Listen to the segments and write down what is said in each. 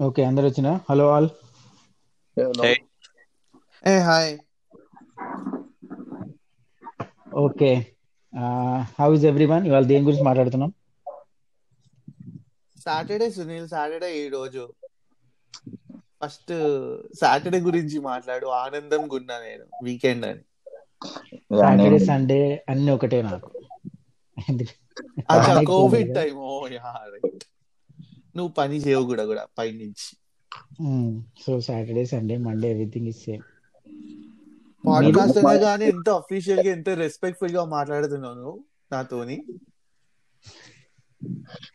Okay అందరు వచ్చిన hello all. Hey. A hi okay. How is everyone ఇవాళ దేని గురించి మాట్లాడుతున్నాం? సాటర్డే సునీల్ సాటర్డే ఈ రోజు. ఫస్ట్ సాటర్డే గురించి మాట్లాడు. ఆనందంగా ఉన్నా నేను వీకెండ్ అని. సాటర్డే సండే అన్ని ఒకటే నాకు. COVID time oh yeah right. నువ్వు పని చేయవు కూడా కూడా పైనుంచి. So Saturday Sunday Monday everything is same. Podcast అనే కానీ ఎంత అఫీషియల్గా ఎంత రెస్పెక్ట్ఫుల్గా మాట్లాడుతున్నావు నువ్వు నాతోని?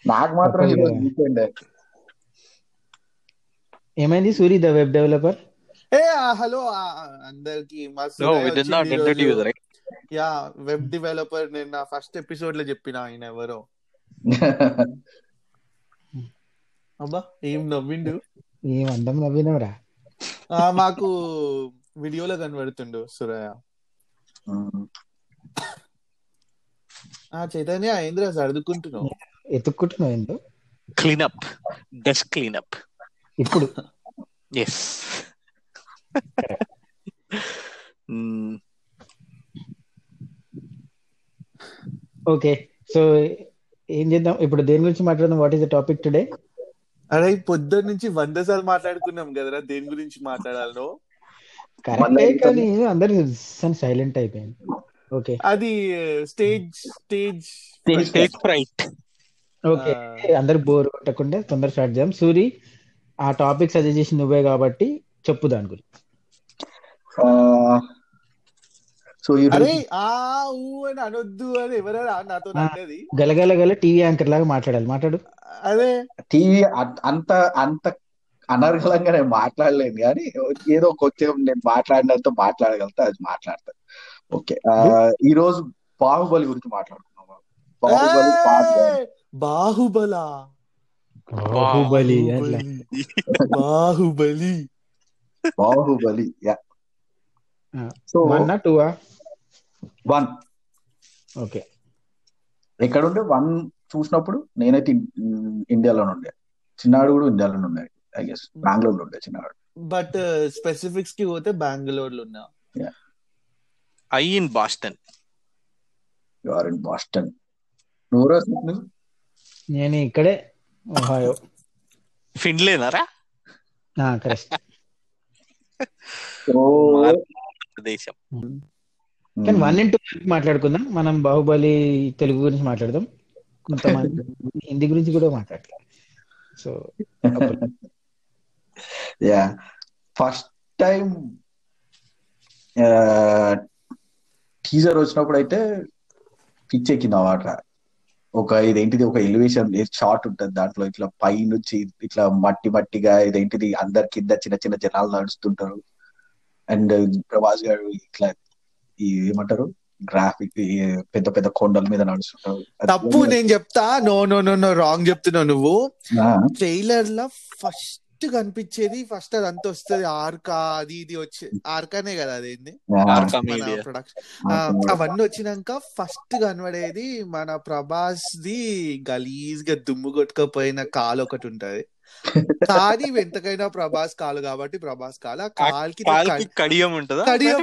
నాకు మాత్రం ఏమైంది Suri the web developer? A hello అందరికి మా No, సునయ్ we did వచ్చింది not ఈరోజు. introduce, right? Yeah web developer నేను నా ఫస్ట్ ఎపిసోడ్లో చెప్పిన ఆయన ఎవరో. అబ్బా ఏం నవ్విండు? ఏం అందం నవ్వినవరా? ఆ, మాకు వీడియోలో కనబడుతుండు సురయ్య. ఆ. చైతన్య ఏంద్ర సర్దుకుంటున్నావు? ఎత్తుక్కుంటున్నావు ఏందో? Clean up. Desk clean up. ఇప్పుడు? Yes. Mm, ఓకే సో ఏం చేద్దాం? ఇప్పుడు దేని గురించి మాట్లాడదాం? What is the topic today అరే పొద్దున్న నుంచి వంద సార్లు మాట్లాడుకున్నాం కదరా. దేని గురించి మాట్లాడాలో కరెక్టే కానీ అందరు సైలెంట్ అయిపోయింది ఓకే. అది stage stage take fright. Okay. అందరు బోర్ కొట్టకుండా తొందర స్టార్ట్ చేద్దాం. సూరి ఆ టాపిక్ సజెస్ట్ చేసి నువ్వే కాబట్టి చెప్పు దాని గురించి. సో ఆ ఊ అని అనొద్దు అని ఎవరైనా నాతో అన్నది గలగల గల టీవీ యాంకర్ లాగా మాట్లాడాలి. మాట్లాడు. అదే. టీవీ అంత అంత అనర్గళంగా నేను మాట్లాడలేను కానీ ఏదో కొంచెం నేను మాట్లాడినంత మాట్లాడగలుగుతా అది మాట్లాడతా. ఓకే. ఆ, ఈ రోజు బాహుబలి గురించి మాట్లాడుకున్నాం బాహుబలి! బాహుబల. బాహుబలి బాహుబలి. బాహుబలి సో వన్ టూవా వన్ ఓకే ఎక్కడుండే? వన్ చూసినప్పుడు నేనైతే ఇన్- ఇండియాలోనే ఉండే. చిన్నాడు కూడా ఇండియాలోనే ఉండే ఐ గెస్ బెంగళూరులో ఉండే చిన్నాడు. బట్ స్పెసిఫిక్స్కి పోతే బెంగళూరులో ఉన్నా. I in Boston. You are in Boston నువ్వు నేను ఇక్కడే ఓహాయో Findlay నరా కరెక్ట్ సో ప్రదేశం కానీ వన్ ఇంటూ మాట్లాడుకుందాం. మనం బాహుబలి తెలుగు గురించి మాట్లాడదాం. కొంతమంది హిందీ గురించి కూడా మాట్లాడతాం so yeah first time teaser వచ్చినప్పుడు అయితే పిచ్చెక్కింది అన్నమాట ఒక ఇదేంటిది ఒక ఎలివేషన్ షార్ట్ ఉంటది దాంట్లో. ఇట్లా పై నుంచి ఇట్లా మట్టి మట్టిగా ఇదేంటిది అందరి కింద చిన్న చిన్న జనాలు నడుస్తుంటారు. అండ్ ప్రభాస్ గారు ఇట్లా ఈ ఏమంటారు? గ్రాఫిక్ పెద్ద పెద్ద కొండల మీద నడుస్తుంటారు. తప్పు నేను చెప్తా. No no no no wrong చెప్తున్నావు నువ్వు. ట్రైలర్లో ఫస్ట్ కనిపించేది ఫస్ట్ అదంతా వస్తుంది. ఆర్కా అది ఇది వచ్చి ఆర్కానే కదా అదేంది ప్రొడక్షన్ అవన్నీ వచ్చినాక ఫస్ట్ కనబడేది మన ప్రభాస్ ది గలీజ్గా దుమ్ము కొట్టుకపోయిన కాలు ఒకటి ఉంటది. కానీ ఎంతకైనా ప్రభాస్ కాలు కాబట్టి ప్రభాస్ కాలు. ఆ కాల్కి కడియం ఉంటుందా? కడియం.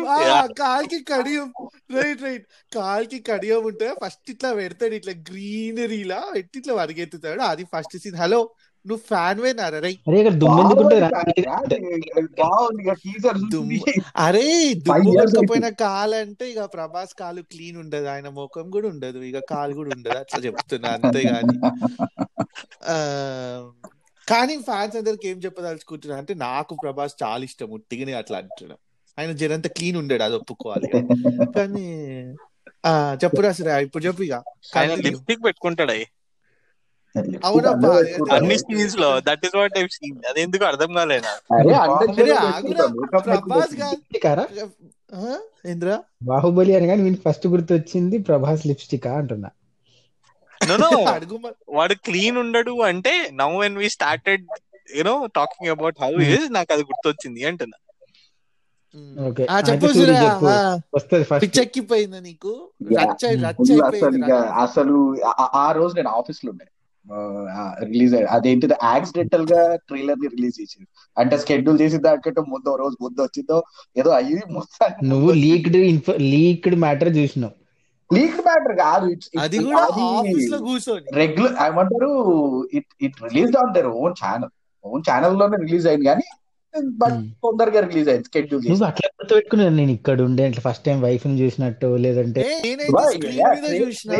కాల్కి కడియం. రైట్ రైట్ కాల్కి కడియం ఉంటే ఫస్ట్ ఇట్లా పెడతాడు ఇట్లా గ్రీనరీలా ఎట్టి ఇట్లా పరిగెత్తుతాడు. అది ఫస్ట్ సీన్. హలో నువ్వు ఫ్యాన్ వేనారా? రై అరే దుమ్ము ఉంటుంది? కొట్టుకపోయిన కాలు అంటే ఇక ప్రభాస్ కాలు క్లీన్ ఉండదు ఆయన ముఖం కూడా ఉండదు ఇక కాలు కూడా ఉండదు. అట్లా చెప్తున్నా అంతే గాని ఆ, కానీ ఫ్యాన్స్ అందరికి ఏం చెప్పదలుచుకుంటున్నా అంటే నాకు ప్రభాస్ చాలా ఇష్టం ఉట్టిగానే అట్లా అంటున్నా. ఆయన జనంత క్లీన్ ఉండడు అది ఒప్పుకోవాలి కానీ ఆ చెప్పురా సరే ఇప్పుడు చెప్పు ఇక. లిప్స్టిక్ పెట్టుకుంటాడు? అయ్యి. అవునబ్బా. అన్ని సీన్స్లో that is what I seen అది ఎందుకు అర్థం కాలేనా బాహుబలి అని కానీ ఫస్ట్ గుర్తొచ్చింది ప్రభాస్ లిప్స్టిక్ అంటున్నా. నో. వాడు క్లీన్ ఉండడు అంటే now when we started you know talking about how Hmm. Is నాకు అది గుర్తొచ్చింది అంటున్నా. పిచ్చెక్కిపోయిందా నీకు. ఫుల్ అసలు ఆ- రోజు నేను ఆఫీస్లో ఉండే రిలీజ్ అదేంటిది యాక్సిడెంటల్గా ట్రైలర్ని రిలీజ్ చేసింది అంటే స్కెడ్యూల్ చేసిన దానికంటే ముందు ఓ రోజు ముందు వచ్చిందో ఏదో అయ్యి నువ్వు లీక్డ్ ఇన్ఫో లీక్డ్ మ్యాటర్ చూసినావు. లీక్ మ్యాటర్ కాదు. అది కూడా ఆఫీస్లో కూర్చొని. రెగ్యులర్ ఏమంటారు it it release on their own channel own ఛానల్లోనే release అయింది కానీ బట్ Hmm. తొందరగా రిలీజ్ అయింది స్కెడ్యూల్ చేసి. నువ్వు అట్లా గుర్తుపెట్టుకున్నాను నేను ఇక్కడ ఉండే ఫస్ట్ టైం వైఫ్ని చూసినట్టు లేదంటే ఏ, నేనైతే స్క్రీన్ మీద చూసిన?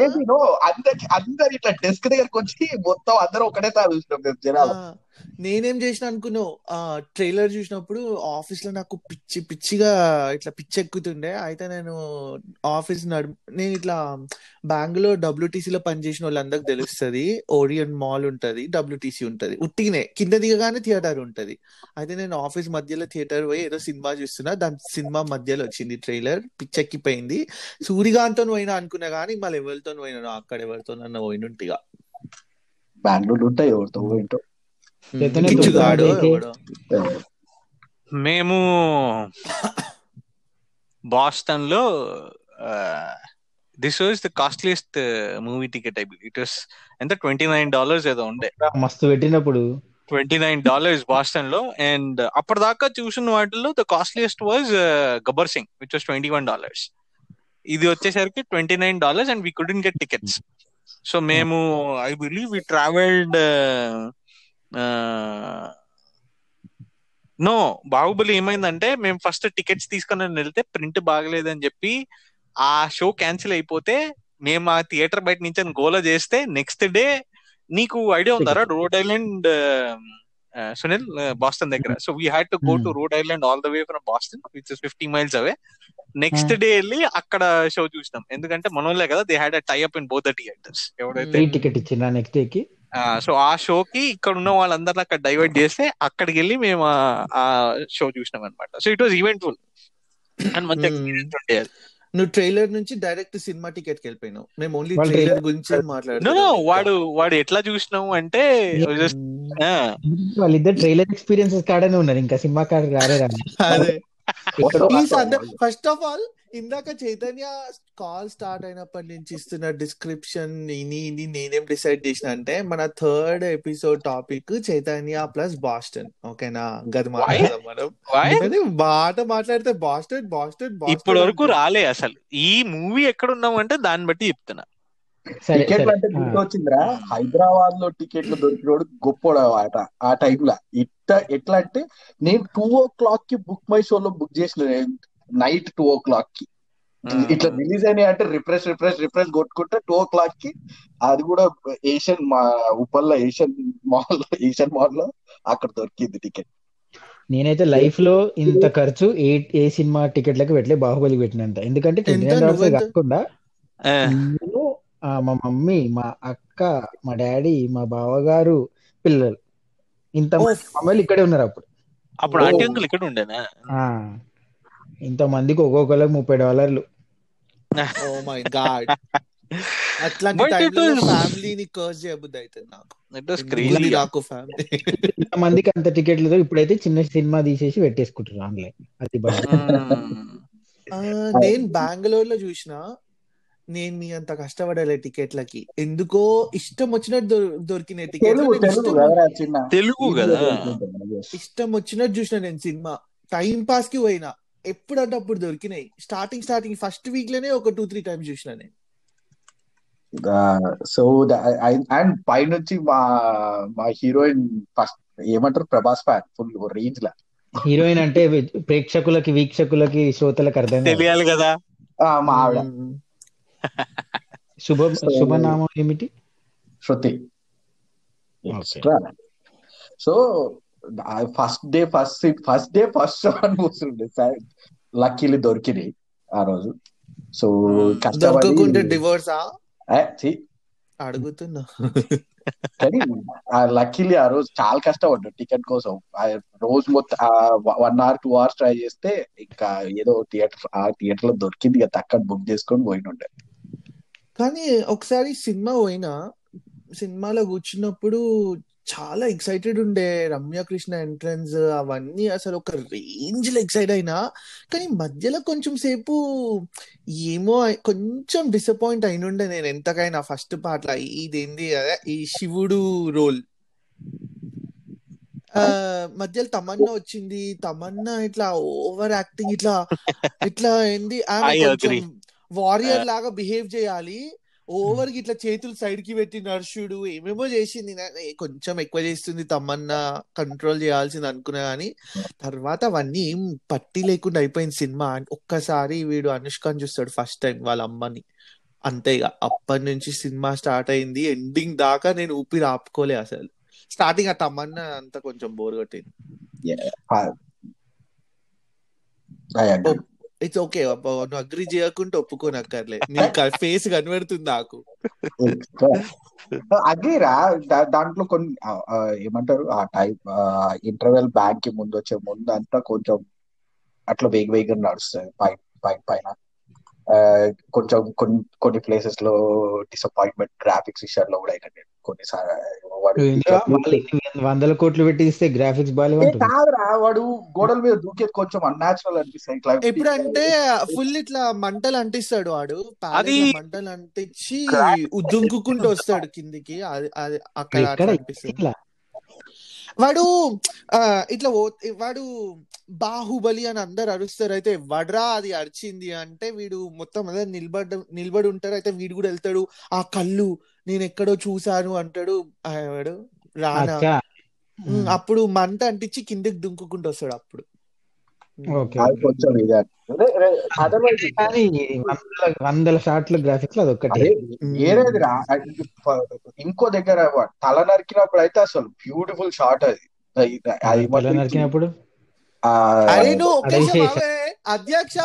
అందరి అందరు ఇట్లా డెస్క్ దగ్గరకు వచ్చి మొత్తం అందరూ ఒకటే సారి చూసినాం జనాలు. నేనేం చేసిన అనుకున్నావు? ఆ ట్రైలర్ చూసినప్పుడు ఆఫీస్లో నాకు పిచ్చి పిచ్చిగా ఇట్లా పిచ్చి ఎక్కుతుండే అయితే నేను ఆఫీస్ నడు నేను ఇట్లా బెంగళూరు డబ్ల్యూటీసీ లో పనిచేసిన వాళ్ళందరికి తెలుస్తుంది. ఓరియంట్ మాల్ ఉంటది డబ్ల్యూటీసీ ఉంటది. ఉట్టిగానే కింద దిగగానే థియేటర్ ఉంటది. అయితే నేను ఆఫీస్ మధ్యలో థియేటర్ పోయి ఏదో సినిమా చూస్తున్నా. దాని సినిమా మధ్యలో వచ్చింది ట్రైలర్. పిచ్చెక్కిపోయింది. సూర్యకాంత్తో పోయినా అనుకున్నా కానీ మళ్ళీ ఎవరితో పోయినా అక్కడ ఎవరితో నన్ను పోయినుంటిగా. బెంగళూరు ఉంటాయి ఎవరితో పోయింటో. మేము బాస్టన్లో this was the costliest movie ticket I it was ఎంత? ట్వంటీ నైన్ డాలర్స్ ఏదో ఉండే. మస్తు పెట్టినప్పుడు. ట్వంటీ నైన్ డాలర్స్ బాస్టన్లో అండ్ అప్పటిదాకా చూసిన వాటిల్లో the costliest was Gabbar Singh which was twenty one dollars ఇది వచ్చేసరికి twenty nine dollars and we couldn't get tickets so మేము I believe we travelled no Baahubali ఏమైందంటే మేము ఫస్ట్ టికెట్స్ తీసుకొని వెళ్తే ప్రింట్ బాగలేదని చెప్పి ఆ షో క్యాన్సిల్ అయిపోతే మేము ఆ థియేటర్ బయట నుంచి గోల చేస్తే నెక్స్ట్ డే నీకు ఐడియా ఉందారా రోడ్ ఐలాండ్ సునీల్ బాస్టన్ దగ్గర. So we had to go to Rhode Island all the way from Boston which is fifty miles away next day వెళ్ళి అక్కడ షో చూసినాం. ఎందుకంటే మనోళ్ళే కదా they had tie up in both the theatres ఎవడైతే free ticket ఇచ్చిందా next day కి? So ఆ షోకి ఇక్కడ ఉన్న వాళ్ళందరిని అక్కడ డైవర్ట్ చేస్తే అక్కడికి వెళ్ళి మేము ఆ- షో చూసినాం అనమాట so it was eventful and మంచి Hmm. ఎక్స్పీరియన్స్ ఉండే నువ్వు ట్రైలర్ నుంచి డైరెక్ట్ సినిమా టికెట్కి వెళ్ళిపోయినావు. మేము ఓన్లీ ట్రైలర్ trailer- గురించి నో మాట్లాడుతున్నాం. వాడు వాడు ఎట్లా చూసినావు అంటే ఆ, వాళ్ళిద్దరు ట్రైలర్ ఎక్స్పీరియన్సెస్ కాడనే ఉన్నారు. ఇంకా సినిమా కాడ రాలేదా అదే. ఫస్ట్ ఆఫ్ ఆల్ ఇందాక చైతన్య కాల్ స్టార్ట్ అయినప్పటి నుంచి ఇస్తున్న డిస్క్రిప్షన్ ఇని ఇని నేనేం డిసైడ్ చేసిన అంటే మన third episode topic Chaitanya plus Boston ఓకేనా? గది మాట్లాడదాం మనం. మాట మాట్లాడితే బాస్టన్ బాస్టన్ ఇప్పటి వరకు రాలే అసలు. ఈ మూవీ ఎక్కడ ఉన్నాం అంటే దాన్ని బట్టి చెప్తున్నా. టికెట్లు అంటే గుర్తొచ్చిందిరా. హైదరాబాద్లో టికెట్లు దొరికినోడు గొప్పోడు ఆట ఆ టైంలో. ఇట్ట ఎట్లా అంటే నేను టూ ఓ క్లాక్కి బుక్ మై షో లో బుక్ చేసిన నైట్ టూ ఓ క్లాక్కి ఇట్లా రిలీజ్ అయినాయి అంటే రిఫ్రెష్ రిఫ్రెష్ రిఫ్రెష్ కొట్టుకుంటే టూ ఓ క్లాక్కి అది కూడా ఏషియన్ మా ఉప్పల్లో ఏషియన్ మాల్లో ఏషియన్ మాల్లో అక్కడ దొరికింది టికెట్ నేనైతే లైఫ్లో ఇంత ఖర్చు ఏ ఏ సినిమా టికెట్లకు పెట్టలే బాహుబలి పెట్టినంత. ఎందుకంటే ట్వంటీ? నైన్? కాకుండా మా మమ్మీ మా అక్క మా డాడీ మా బావగారు పిల్లలు. ఇంత మమ్మల్ని ఇక్కడే ఉన్నారు అప్పుడు. అప్పుడు ఓ. ఆంటీ అంకుల్ ఇక్కడ ఉండేనా? ఆ. ఇంత మందికి ఒక్కొక్కరికి ముప్పై డాలర్లు. Oh my god. అట్లాంటి But it టైంలో was- ఫ్యామిలీని కర్స్ చేయబుద్ది అయితే నాకు. ఇట్ వాస్ ఎందుకు క్రేజీ నాకు ఫ్యామిలీ ఇంత మందికి అంత టికెట్లు ఇప్పుడైతే చిన్న సినిమా తీసేసి పెట్టేసుకుంటారు ఆన్లైన్. అది నేను బెంగళూరు లో చూసిన. నేను మీ అంత కష్టపడలే టికెట్లకి. ఎందుకో ఇష్టం వచ్చినట్టు దొ- దొరికినాయి టికెట్లు. తెలుగు కదా. ఇష్టం వచ్చినట్టు చూసిన నేను సినిమా. టైం పాస్కి పోయినా. ఎప్పుడంటే అప్పుడు దొరికినాయి. స్టార్టింగ్ స్టార్టింగ్ ఫస్ట్ వీక్లోనే ఒక టూ త్రీ టైమ్స్ చూసిన నేను. సో అండ్ పైనుంచి మా మా హీరోయిన్ ఫస్ట్ ఏమంటారు ప్రభాస్ ఫ్యాన్ ఫుల్ రేంజ్ లా హీరోయిన్ అంటే ప్రేక్షకులకి వీక్షకులకి శ్రోతలకు అర్థం కాదు. తెలియాలి కదా. ఆ, మా ఆవిడ. శుభ శుభనామం ఏమిటి? Shruti. So first day first seat first day first show అని కూర్చుండే సార్ లక్కీలు దొరికినాయి ఆ రోజు. సో కష్టపడి డివోర్స్ అడుగుతున్నా. కానీ ఆ లక్కీలీ ఆ రోజు చాలా కష్టపడ్డా టికెట్ కోసం. రోజు మొత్తం one hour two hours try చేస్తే ఇంకా ఏదో థియేటర్ ఆ థియేటర్లో దొరికింది ఇక తక్కడ బుక్ చేసుకొని పోయినుండే. కానీ ఒకసారి సినిమా పోయినా సినిమాలో కూర్చున్నప్పుడు చాలా ఎక్సైటెడ్ ఉండే రమ్య కృష్ణ ఎంట్రన్స్ అవన్నీ అసలు ఒక రేంజ్లో ఎక్సైట్ అయినా కానీ మధ్యలో కొంచెం సేపు ఏమో కొంచెం డిసప్పాయింట్ అయినుండే నేను ఎంతకైనా ఫస్ట్ పార్ట్లో. ఇదేంది? అదే ఈ శివుడు రోల్ ఆ మధ్యలో తమన్నా వచ్చింది. తమన్నా ఇట్లా ఓవర్ యాక్టింగ్ ఇట్లా ఇట్లా ఏంది? వారియర్ లాగా బిహేవ్ చేయాలి. ఓవర్కి ఇట్లా చేతులు సైడ్కి పెట్టి నర్షుడు ఏమేమో చేసింది. కొంచెం ఎక్కువ చేస్తుంది తమన్నా కంట్రోల్ చేయాల్సింది అనుకున్నా కానీ తర్వాత అవన్నీ ఏం పట్టి లేకుండా అయిపోయింది సినిమా. ఒక్కసారి వీడు అనుష్కని చూస్తాడు ఫస్ట్ టైం వాళ్ళ అమ్మని. అంతే ఇక అప్పటి నుంచి సినిమా స్టార్ట్ అయింది. ఎండింగ్ దాకా నేను ఊపిరి ఆపుకోలే అసలు. స్టార్టింగ్ ఆ తమన్నా అంతా కొంచెం బోర్ కొట్టింది. ఇట్స్ ఓకే నువ్వు అగ్రి చేయకుంటే ఒప్పుకోనక్కర్లే. నీకు ఫేస్ కనబడుతుంది నాకు. అగ్రీరా దాంట్లో కొన్ని ఏమంటారు ఆ టైప్ ఇంటర్వెల్ బ్యాంక్కి ముందు వచ్చే ముందు అంతా కొంచెం అట్లా వేగ వేగం నడుస్తుంది పై పై పైన. కొంచెం కొన్ని కొన్ని ప్లేసెస్లో డిసప్పాయింట్మెంట్ గ్రాఫిక్స్ విషయాల్లో కూడా అయినా నేను కొన్నిసార్లు వందల కోట్లు పెట్టి ఇస్తే గ్రాఫిక్స్ కాదురా వాడు గోడల మీద దూకేది కొంచెం అన్యాచురల్ అనిపిస్తాయి ఇట్లా ఎప్పుడంటే ఫుల్ ఇట్లా మంటలు అంటిస్తాడు వాడు. అది మంటలు అంటించి దుంకుకుంటూ వస్తాడు కిందికి. అది అది అక్కడ అనిపిస్తుంది. ఇట్లా? వాడు ఆ, ఇట్లా వాడు బాహుబలి అని అందరు అరుస్తారు. అయితే వడ్రా అది అరిచింది అంటే వీడు మొత్తం అదే నిలబడ నిలబడి ఉంటారు. అయితే వీడు కూడా వెళ్తాడు. ఆ కళ్ళు నేను ఎక్కడో చూసాను అంటాడు ఆ, వాడు రానా. అప్పుడు మంట అంటించి కిందకి దుంకుకుంటూ వస్తాడు అప్పుడు. వందల షాట్ల గ్రాఫిక్స్ అది ఏరేదిరా ఇంకో దగ్గర తల నరికినప్పుడు అయితే అసలు బ్యూటిఫుల్ షాట్ అది. అది తల నరికినప్పుడు? అరే నువ్వు. అధ్యక్ష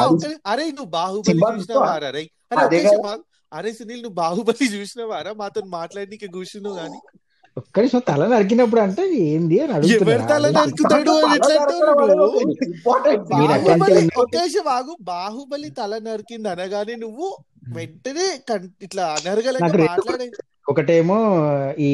అరే నువ్వు బాహుబలి చూసినావారా అరే అరే సునీల్ నువ్వు బాహుబలి చూసినావారా? మాతో మాట్లాడనీకి కూర్చున్నావు కానీ ఒక్క నిమిషం తల నరికినప్పుడు అంటే ఏంది అని ఎవరి తల అడుగుతున్నా నరుకుతాడు అని ఎట్లా అంటారు నువ్వు? ఇంపార్టెంట్. మీరు అక్కడికి బాహుబలి తల నరికింది అనగానే నువ్వు వెంటనే ఇట్లా అనర్గలంగా మాట్లాడే ఒకటేమో ఈ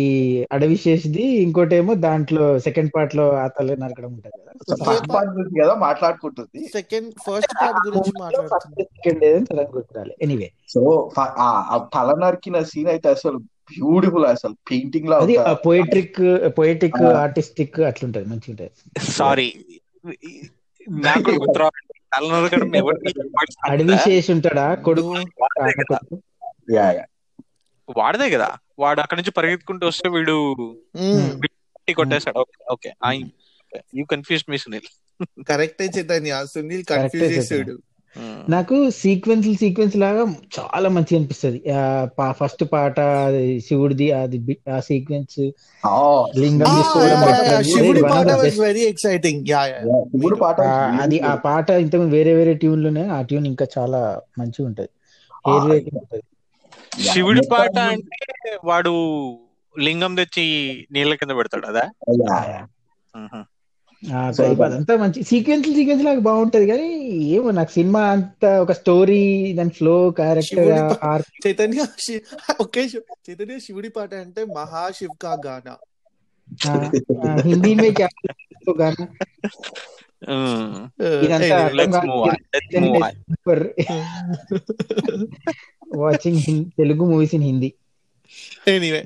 అడవి చేసింది ఇంకోటేమో దాంట్లో సెకండ్ పార్ట్లో ఆ తల నరకడం ఉంటది కదా. ఫస్ట్ పార్ట్ గురించి కదా మాట్లాడుకుంటుంది. సెకండ్ ఫస్ట్ పార్ట్ గురించి మాట్లాడుతుంది సెకండ్ ఏదని సడన్ గుర్తురాలి ఎనీవే సో ఆ తల నరికిన సీన్ అయితే అసలు బ్యూటిఫుల్ అసలు పెయింటింగ్ లా అది ఉంటది. Poetic poetic. ఆర్టిస్టిక్ అట్లుంటది మంచిగా ఉంటది సారీ నాకు. తల నరకడం ఎవరికి అడవి చేసి ఉంటాడా? కొడుకు? Yeah yeah. వాడదే కదా. వాడు అక్కడి నుంచి పరిగెత్తుకుంటూ వస్తే వీడు కొట్టేశాడు. Okay okay. You confuse me Sunil కరెక్టే చైతన్య. సునీల్ కరెక్టే కన్ఫ్యూజ్. చేసాడు నాకు సీక్వెన్స్ సీక్వెన్స్ లాగా చాలా మంచిగా అనిపిస్తుంది. ఫస్ట్ పాట అది శివుడిది అది ఆ సీక్వెన్స్ ఆ, లింగం అది ఆ పాట ఇంతకు వేరే వేరే ట్యూన్లోనే ఆ ట్యూన్ ఇంకా చాలా మంచిగా ఉంటది. శివుడి పాట అంటే వాడు లింగం తెచ్చి నీళ్ళ కింద పెడతాడు అదా? సో అదంతా మంచి సీక్వెన్స్ సీక్వెన్స్ లాగా బాగుంటది కానీ ఏమో నాకు సినిమా అంత ఒక స్టోరీ దాని flow character Chaitanya okay Chaitanya శివుడి పాట అంటే మహాశివ్ కా గానా. హిందీ మే గానా? Watching Telugu movies in Hindi anyway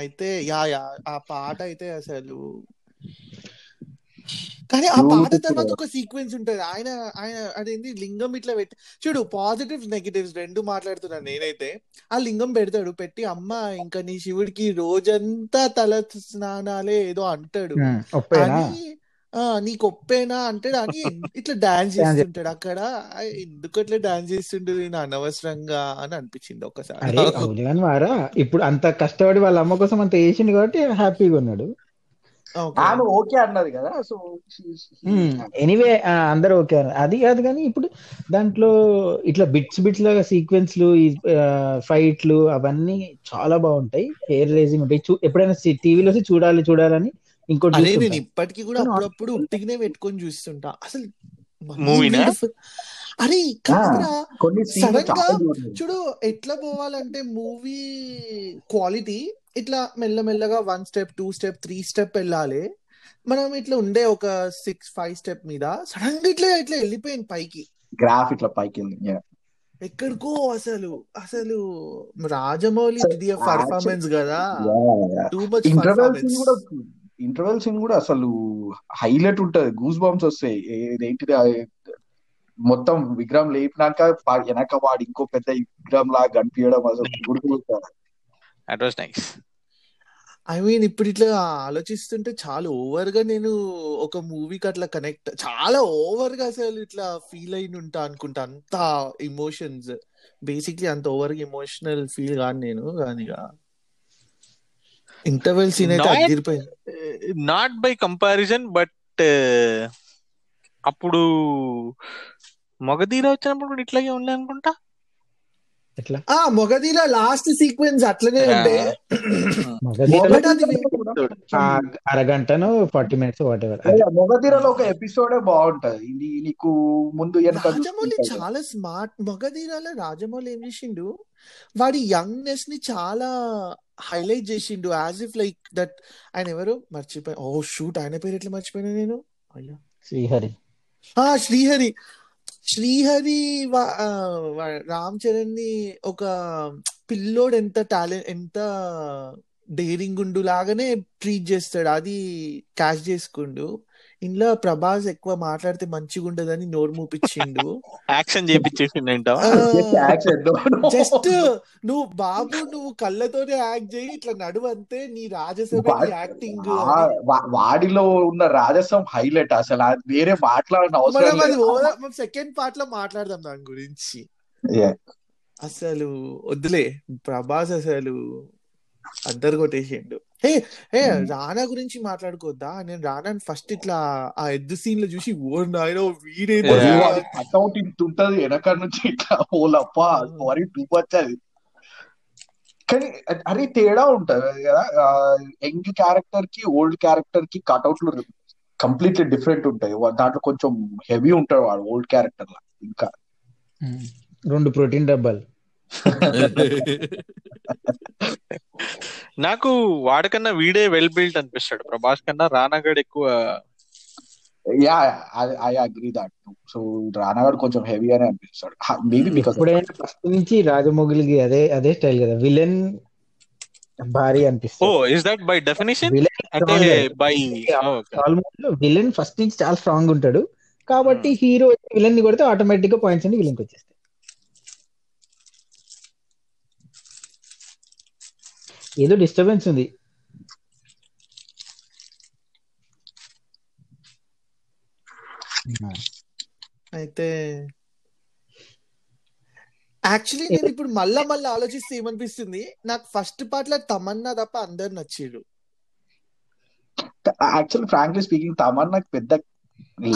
అయితే యా యా ఆ పాట అయితే అసలు కానీ ఆ పాట. తర్వాత ఒక సీక్వెన్స్ ఉంటది. ఆయన ఆయన అదేంటి లింగం ఇట్లా పెట్టి చూడు పాజిటివ్స్ నెగిటివ్స్ రెండు మాట్లాడుతున్నాను నేనైతే. ఆ లింగం పెడతాడు పెట్టి అమ్మ ఇంకా నీ శివుడికి రోజంతా తల స్నానాలే ఏదో అంటాడు. నీకు ఒప్పేనా అంటాడు అని ఇట్లా డాన్స్ చేస్తుంటాడు. అక్కడ ఎందుకు అట్లా డాన్స్ చేస్తుంటాడు నేను అనవసరంగా అని అనిపించింది ఒకసారి అరే అవును కానీ వారా ఇప్పుడు అంత కష్టపడి వాళ్ళ అమ్మ కోసం అంత చేసిండు కాబట్టి హ్యాపీగా ఉన్నాడు. ఓకే. ఆమె ఓకే అన్నది కదా సో ఎనీవే అందరూ ఓకే అన్నారు. అది కాదు కానీ ఇప్పుడు దాంట్లో ఇట్లా బిట్స్ బిట్స్ లాగా సీక్వెన్స్లు ఈ ఫైట్లు అవన్నీ చాలా బాగుంటాయి. హెయిర్ రేజింగ్ ఉంటాయి. చూ- ఎప్పుడైనా టీవీలో చూడాలి చూడాలని ఇంకోటి చూస్తుంటా. నేను ఇప్పటికీ కూడా అప్పుడప్పుడు ఉట్టిగానే పెట్టుకొని చూస్తుంటా అసలు మూవీనా? అరే సడన్గా. చూడు ఎట్లా పోవాలంటే మూవీ క్వాలిటీ ఇట్లా మెల్లమెల్లగా one step two step three step వెళ్ళాలి మనం ఇట్లా ఉండే ఒక సిక్స్ ఫైవ్ స్టెప్ మీద సడన్గా ఇట్లా ఇట్లా వెళ్ళిపోయింది పైకి గ్రాఫ్ ఇట్లా పైకి. ఎక్కడికో అసలు అసలు రాజమౌళి ఇది పర్ఫార్మెన్స్ కదా. టూ మచ్ పర్ఫార్మెన్స్ కూడా ఇంటర్వెల్ సీన్ కూడా అసలు హైలైట్ ఉంటది. గూస్ బంప్స్ వస్తాయి. ఏంటిది మొత్తం విగ్రహం లేపినాక వెనక వాడు ఇంకో పెద్ద విగ్రహం లాగా కనిపించడం అసలు నైస్ ఐ మీన్ ఇప్పుడు ఇట్లా ఆలోచిస్తుంటే చాలా ఓవర్గా నేను ఒక మూవీకి అట్లా కనెక్ట్ చాలా ఓవర్గా అసలు ఇట్లా ఫీల్ అయిన ఉంటా అనుకుంటా. అంత ఇమోషన్స్ బేసిక్లీ అంత ఓవర్గా ఎమోషనల్ ఫీల్ కాను నేను. కానీ ఇంటర్వెల్ సీన్ అయితే నాట్ బై కంపారిజన్ బట్ అప్పుడు మగధీర వచ్చినప్పుడు కూడా ఇట్లాగే ఉండే అనుకుంటా? ఆ మొగదీల లాస్ట్ సీక్వెన్స్ అట్లనే ఆ అరగంటను ఫార్టీ మినిట్స్ వాట్ ఎవర్. మొగధీరలో ఒక ఎపిసోడే బాగుంటది. ఇది నీకు ముందు రాజమౌళి. చాలా స్మార్ట్ మగధీరాలో రాజమౌళి ఏం చేసిండు? వాడి యంగ్నెస్ని చాలా హైలైట్ చేసిండు యాజ్ ఇఫ్ లైక్ దట్ ఆయన ఎవరు? మర్చిపోయి ఓ షూట్ ఆయన పేరు ఎట్లా మర్చిపోయినా నేను? అయ్యా. శ్రీహరి. ఆ శ్రీహరి. శ్రీహరి రామ్ చరణ్ని ఒక పిల్లోడు ఎంత టాలెంట్ ఎంత డేరింగ్ ఉండు లాగానే ట్రీట్ చేస్తాడు. అది క్యాష్ చేసుకుండు. ఇంట్లో ప్రభాస్ ఎక్కువ మాట్లాడితే మంచిగా ఉండదని నోరు మూపించిండు. Action no. జస్ట్ నువ్వు బాబు నువ్వు కళ్ళతోనే యాక్ట్ చేయి ఇట్లా నడువు అంతే నీ రాజసభ యాక్టింగ్ వాడిలో ఉన్న రాజసం హైలైట్ అసలు అది వేరే మాట్లాడిన అవసరం లేదు. సెకండ్ పార్ట్లో మాట్లాడదాం దాని గురించి. అసలు వద్దులే ప్రభాస్ అసలు అద్దరు కొట్టేసిండు. హే హే రానా గురించి మాట్లాడుకోద్దా? నేను రానాని ఫస్ట్ ఇట్లా ఆ ఎద్దు సీన్లో చూసి ఓ నాయనో వీడేందో. వాడి ఇంత ఉంటది వెనక నుంచి ఇట్లా ఓలప్ప మరి టూ మచ్ అది కానీ అరే తేడా ఉంటది కదా. యంగ్ క్యారెక్టర్కి ఓల్డ్ క్యారెక్టర్కి కట్అవుట్లు కంప్లీట్లీ డిఫరెంట్ ఉంటాయి. దాంట్లో కొంచెం హెవీ ఉంటాడు వాడు ఓల్డ్ క్యారెక్టర్ లా ఇంకా. రెండు ప్రోటీన్ డబ్బాలు. నాకు వాడికన్నా వీడే వెల్ బిల్ట్ అనిపిస్తాడు. ప్రభాస్ కన్నా రానాగడ్ ఎక్కువ yeah I agree that so రానాగాడు కొంచెం హెవీ అని అనిపిస్తాడు. మేబీ బికాస్ ఫస్ట్ నుంచి రాజమౌళికి అదే అదే స్టైల్ కదా. విలన్ భారీ ఓ అనిపిస్తుంది is that by definition villain అంటే బై ఆల్మోస్ట్ విలన్ ఫస్ట్ నుంచి చాలా స్ట్రాంగ్ ఉంటాడు. కాబట్టి హీరో విలన్ని కొడితే ఆటోమేటిక్గా పాయింట్స్ అన్ని విలన్కి వచ్చేస్తాయి. ఏదో డిస్టర్బెన్స్ ఉంది. అయితే యాక్చువల్లీ నేను ఇప్పుడు మళ్ళా మళ్ళీ ఆలోచిస్తే ఏమనిపిస్తుంది? నాకు ఫస్ట్ పార్ట్లో తమన్నా తప్ప అందరు నచ్చిర్రు యాక్చువల్ ఫ్రాంక్లీ స్పీకింగ్ తమన్నా పెద్ద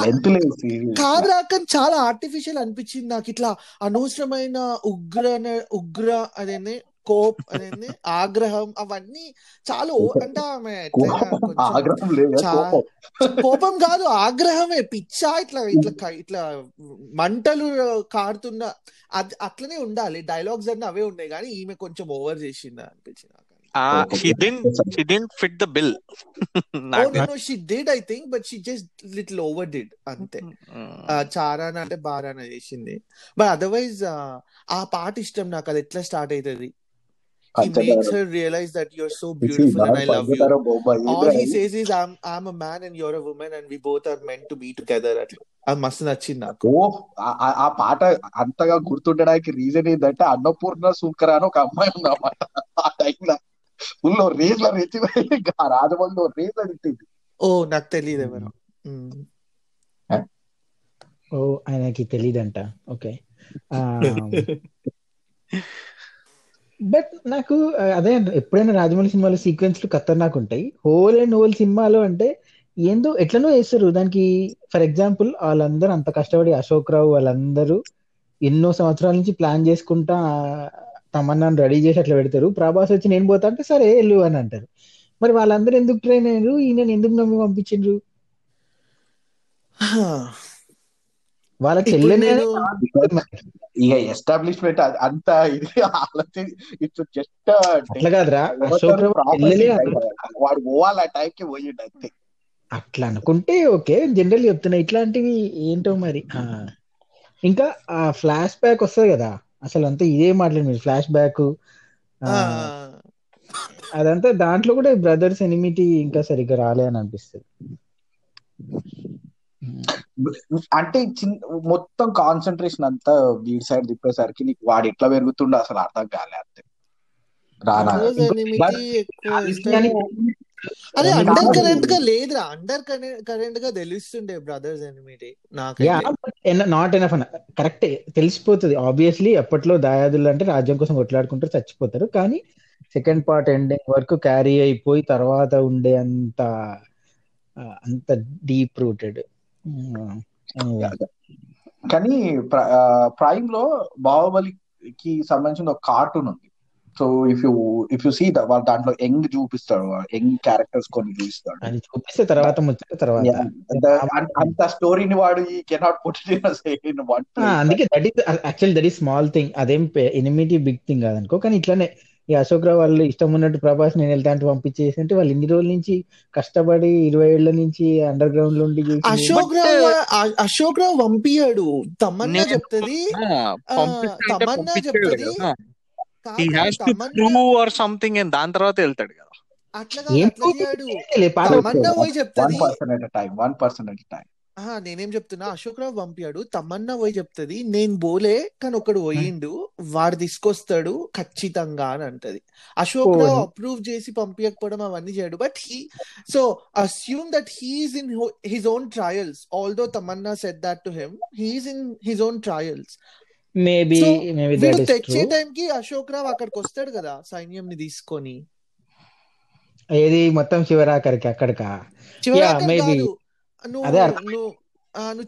లెంత్ లేదు. కాదురా కానీ చాలా ఆర్టిఫిషియల్ అనిపించింది నాకు. ఇట్లా అనవసరమైన ఉగ్ర ఉగ్ర అదేంది? కోప్ అదేంది ఆగ్రహం అవన్నీ చాలా ఓ- అంటే ఆమె కోపం. కాదు ఆగ్రహమే. పిచ్చా ఇట్లా ఇట్లా ఇట్లా మంటలు కారుతున్న అది అట్లనే ఉండాలి. డైలాగ్స్ అన్నీ అవే ఉన్నాయి కానీ ఈమె కొంచెం ఓవర్ చేసింది అనిపించింది she didn't she didn't fit the bill ఓ నాకు no she did I think but she just little over did అంతే. చారాన అంటే బారాన చేసింది. బట్ అదర్వైజ్ ఆ పాట ఇష్టం నాకు అది ఎట్లా స్టార్ట్ అవుతుంది? He makes her realize that you're so beautiful and I love you. All he says is I'm I'm a man and you're a woman and we both are meant to be together అట్లా అది మస్తు నచ్చింది నాకు ఓ ఆ- పాట అంతగా గుర్తుండడానికి reason ఏంటంటే అన్నపూర్ణ సూకర్ అని ఒక అమ్మాయి ఉందన్నమాట ఆ టైంలో ఫుల్ రేజ్లో రెచ్చిపోయి ఇంకా ఆ రాజమౌళి రేజ్ తిట్టింది ఓ నాకు తెలియదు ఎవరు. మ్మ్. ఓ ఆయనకి తెలియదంట ఓకే. బట్ నాకు అదే ఎప్పుడైనా రాజమౌళి సినిమాలో సీక్వెన్స్లు ఖతర్నాక్ ఉంటాయి హోల్ అండ్ హోల్ సినిమాలో అంటే ఏందో ఎట్లనో వేస్తారు దానికి ఫర్ ఎగ్జాంపుల్ వాళ్ళందరూ అంత కష్టపడి అశోక్ రావు వాళ్ళందరూ ఎన్నో సంవత్సరాల నుంచి ప్లాన్ చేసుకుంటా తమన్నాను రెడీ చేసి అట్లా పెడతారు. ప్రభాస్ వచ్చి నేను పోతా అంటే సరే వెళ్ళు అని అంటారు. మరి వాళ్ళందరూ ఎందుకు ట్రైన్ అయ్యారు? ఈయన ఎందుకు నమ్మి పంపించిండ్రు? వాళ్ళ ఇక ఎస్టాబ్లిష్మెంట్ అంత ఇది ఆలోచి ఇట్స్ జస్ట్ అట్లా కాదురా. చెల్లెలే. వాడు పోవాలి ఆ టైంకి పోయిండు అంతే. అట్లా అనుకుంటే ఓకే జనరల్ చెప్తున్నా. ఇట్లాంటివి ఏంటో మరి. ఇంకా ఆ ఫ్లాష్ బ్యాక్ వస్తుంది కదా. అసలు అంతా ఇదే మాట్లాడి మీరు. ఫ్లాష్ బ్యాక్ అదంతా దాంట్లో కూడా బ్రదర్స్ ఎనిమిటీ ఇంకా సరిగ్గా రాలే అని అనిపిస్తుంది. అంటే చిన్న మొత్తం కాన్సన్ట్రేషన్ అంతా వీడి సైడ్ తిప్పేసరికి నీకు వాడు ఎట్లా పెరుగుతుండో అసలు అర్థం కాలే అంతే. రానా? అండర్. కరెంట్గా లేదురా. అండర్ కరెంట్గా తెలుస్తుండే బ్రదర్స్ ఎనిమిటీ యా నాకైతే నాట్ ఎనఫ్ అన్న. కరెక్టే తెలిసిపోతుంది. ఆబ్వియస్లీ అప్పట్లో దాయాదులు అంటే రాజ్యం కోసం కొట్లాడుకుంటారు చచ్చిపోతారు. కానీ సెకండ్ పార్ట్ ఎండింగ్ వరకు క్యారీ అయిపోయి తర్వాత ఉండే అంత అంత డీప్ రూటెడ్ కానీ ప్రైమ్లో బాహుబలికి సంబంధించిన ఒక కార్టూన్ ఉంది. So if you if you see వాళ్ళు దాంట్లో యంగ్ చూపిస్తాడు. యంగ్ క్యారెక్టర్స్ కొన్ని చూపిస్తాడు. అది చూపిస్తే తర్వాత తర్వాత. అంత- స్టోరీని వాడు ఈ కెనాట్ పుట్ అందుకే that is actual that is small thing అదేం ఎనిమిటీ బిగ్ థింగ్ కాదనుకో. కానీ ఇట్లానే ఈ అశోక్ రావు వాళ్ళు ఇష్టం ఉన్నట్టు ప్రభాస్ నేను వెళ్తా అంటే పంపించేసి అంటే వాళ్ళు ఇన్ని రోజుల నుంచి కష్టపడి ఇరవై ఏళ్ళ నుంచి అండర్ గ్రౌండ్లో ఉండి చేసింది. అశోక్ రావు అశోక్ రావు పంపియాడు. తమన్నా నేను- చెప్తది. తమన్నా పంపించాడు చెప్తది. ఆర్ సంథింగ్ అండ్ దాని తర్వాత వెళ్తాడు కదా. అట్లా తమన్నా పోయి వన్ చెప్తది person at time one person at time నేనేం చెప్తున్నా? అశోక్ రావు పంపాడు. తమన్నా పోయి చెప్తది. నేను బోలే కానీ ఒకడు పోయిండు. వాడు తీసుకొస్తాడు ఖచ్చితంగా అని అంటది. అశోక్ రావు. అప్రూవ్ చేసి పంపించకపోవడం అవన్నీ చేయడు. But he so assume that he's in his own trials although Tamannaah set that to him he's in his own trials maybe maybe వీడు తెచ్చే టైంకి అశోక్ రావు అక్కడికి వస్తాడు కదా సైన్యంని తీసుకొని. ఏది మొత్తం చివరాఖరికి అక్కడికా. కాదు. నువ్వు అదే. నువ్వు.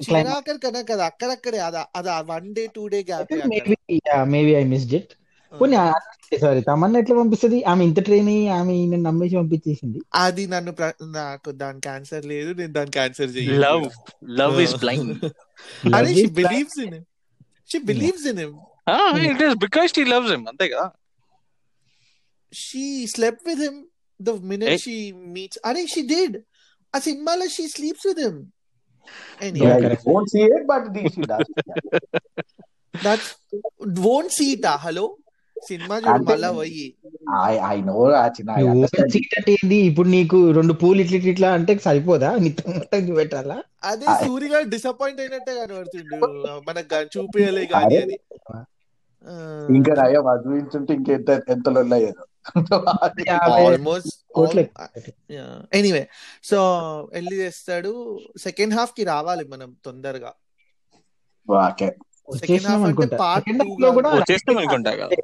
చివరాఖరి కన్నా కదా అక్కడక్కడే అదా అదా one day two day gap maybe maybe I missed it పోనీ సారీ తమన్నా ఎట్లా పంపిస్తుంది? ఆమె ఇంత ట్రైన్ అయ్యి ఆమె ఈయన నమ్మేసి పంపించేసింది. అది నన్ను నాకు దానికి ఆన్సర్ లేదు నేను దానికి answer love love is blind అరే Love she is blind. Believes in him she believes in him it is because he loves him అంతే కదా? She slept with him the minute. She meets అరే she did I think Mala, she sleeps with him. Anyway. Yeah, you won't see it, but she does. That's own సీటా hello cinema చూడు మళ్ళా పోయి I know రాచిన open seat అంటే ఏంది? ఇప్పుడు నీకు రెండు పూలు ఇట్లా ఇట్లా అంటే సరిపోదా? నీ మొత్తం పెట్టాలా? అదే సూర్య డిసప్పాయింట్ అయినట్టే కనబడుతుండు. మనకు చూపించలే కానీ అది ఇంకా నయం అద్భుతుంటే ఇంకెంత ఎంతలో అయ్యేదో ఆల్మోస్ట్ ఎనీవే సో వెళ్ళి చేస్తాడు సెకండ్ హాఫ్కి రావాలి మనం తొందరగా. ఓకే సెకండ్ హాఫ్ హాఫ్లో కూడా వచ్చేస్తాం అనుకుంటా కదా.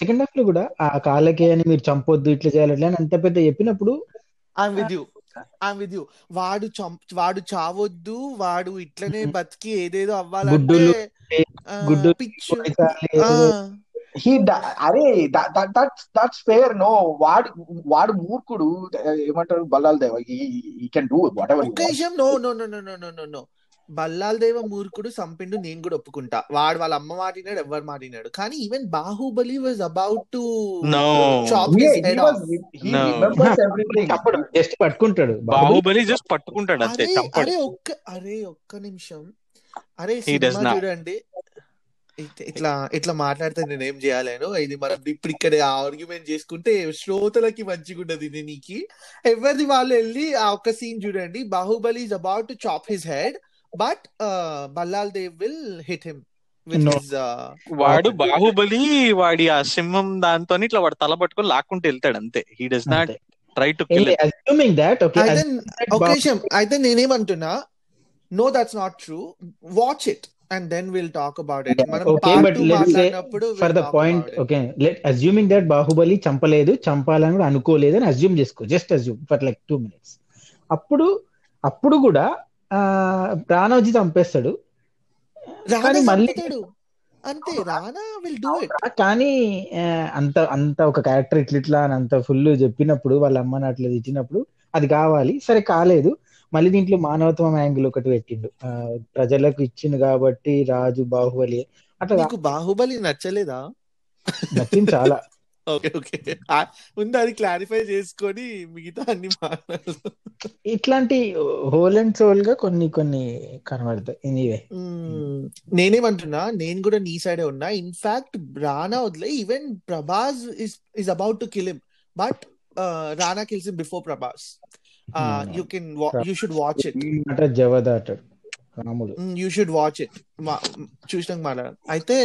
సెకండ్ హాఫ్లో కూడా ఆ కాళ్ళకి అని మీరు చంపొద్దు ఇట్లా చేయాలి అని అంత పెద్ద చెప్పినప్పుడు I'm with you I'm with you వాడు చంప్ వాడు చావొద్దు వాడు ఇట్లనే బతికి ఏదేదో అవ్వాలంటే గుడ్డు హీ అరే దట్స్ దట్స్ ఫేర్ నో వాడు వాడు మూర్ఖుడు. ఏమంటారు? Bhallaladeva. He can do whatever విషయం no no no no no no no Bhallaladeva మూర్ఖుడు సంపిండు నేను కూడా ఒప్పుకుంటా. వాడు వాళ్ళ అమ్మ మాటినాడు ఎవరు మాటినాడు. కానీ even Baahubali was about to just పట్టుకుంటాడు. బాహుబలి జస్ట్ పట్టుకుంటాడు అంతే అరే ఒక్క అరే ఒక్క నిమిషం. అరే సినిమా చూడండి. ఇట్లా ఇట్లా మాట్లాడితే నేను ఏం చేయాలేను? ఇది మనం ఇప్పుడు ఇక్కడ ఆర్గ్యుమెంట్ చేసుకుంటే శ్రోతలకి మంచిగా ఉండదు ఇది నీకి. ఎవరిది వాళ్ళు వెళ్ళి ఆ ఒక్క సీన్ చూడండి. Baahubali is about to chop his head but Bhallaladev will hit him వాడు బాహుబలి వాడి ఆ సింహం దాంతో ఇట్లా వాడు తల పట్టుకొని లాక్కుంటూ వెళ్తాడు అంతే. He does not try to kill assuming that okay అయితే నేనేమంటున్నా? No that's not true watch it and then will talk about it మనం okay but let's say for the point okay let assuming that Baahubali చంపలేదు చంపాలని కూడా అనుకోలేదు అని assume చేసుకో just assume for like two minutes అప్పుడు అప్పుడు కూడా ఆ రానోజీ చంపేస్తాడు. కానీ మళ్ళీ అంతే రానా విల్ డూ ఇట్ కానీ అంత అంత ఒక క్యారెక్టర్ ఇట్లా ఇట్లా అని అంత ఫుల్ చెప్పినప్పుడు వాళ్ళ అమ్మని అట్లా ఇచ్చినప్పుడు అది కావాలి. సరే కాలేదు. మళ్ళీ దీంట్లో మానవత్వం యాంగిల్ ఒకటి పెట్టిండు. ప్రజలకు ఇచ్చిండు కాబట్టి రాజు బాహుబలి. అట్లా నీకు బాహుబలి నచ్చలేదా? నచ్చింది చాలా. Okay okay. ఆ, ముందు అది క్లారిఫై చేసుకొని మిగతా అన్ని ఇట్లాంటి హోల్ అండ్ సోల్గా కొన్ని కొన్ని కనబడతాయి. ఎనీవే. నేనేమంటున్నా నేను కూడా నీ సైడే ఉన్నా. ఇన్ఫాక్ట్ రానా వదిలే. Even Prabhas is is about to kill him but Rana kills him before Prabhas. You can you should watch it మాట జవదాటాడు రాముడు. యూ షుడ్ వాచ్ ఇట్ చూసినాక మాట్లాడాలి అయితే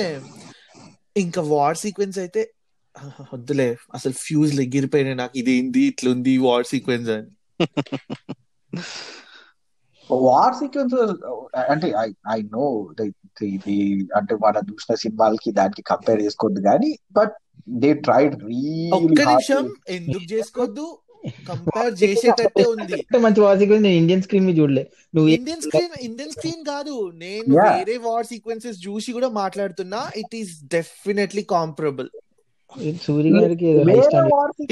ఇంకా వార్ సీక్వెన్స్ అయితే వద్దులే. అసలు ఫ్యూజ్ ఎగిరిపోయినాయి నాకు ఇది ఏంది ఇట్లుంది వార్ సీక్వెన్స్ అని. వార్ సీక్వెన్స్ అంటే ఐ ఐ నో ఇది అంటే మనం చూసిన సినిమాలకి దానికి కంపేర్ చేసుకోవద్దు కానీ బట్ దే ట్రైడ్ ఒక్క రియలీ నిమిషం ఎందుకు చేసుకోవద్దు? కంపేర్ చేసేటట్టే ఉంది. అంటే మంచి వార్ సీక్వెన్స్ నేను ఇండియన్ స్క్రీన్ మీద చూడలే. నువ్వు ఇండియన్ స్క్రీన్ ఇండియన్ స్క్రీన్ కాదు. నేను. వేరే వార్ సీక్వెన్సెస్ చూసి కూడా మాట్లాడుతున్నా. It is definitely comparable Surya గారికి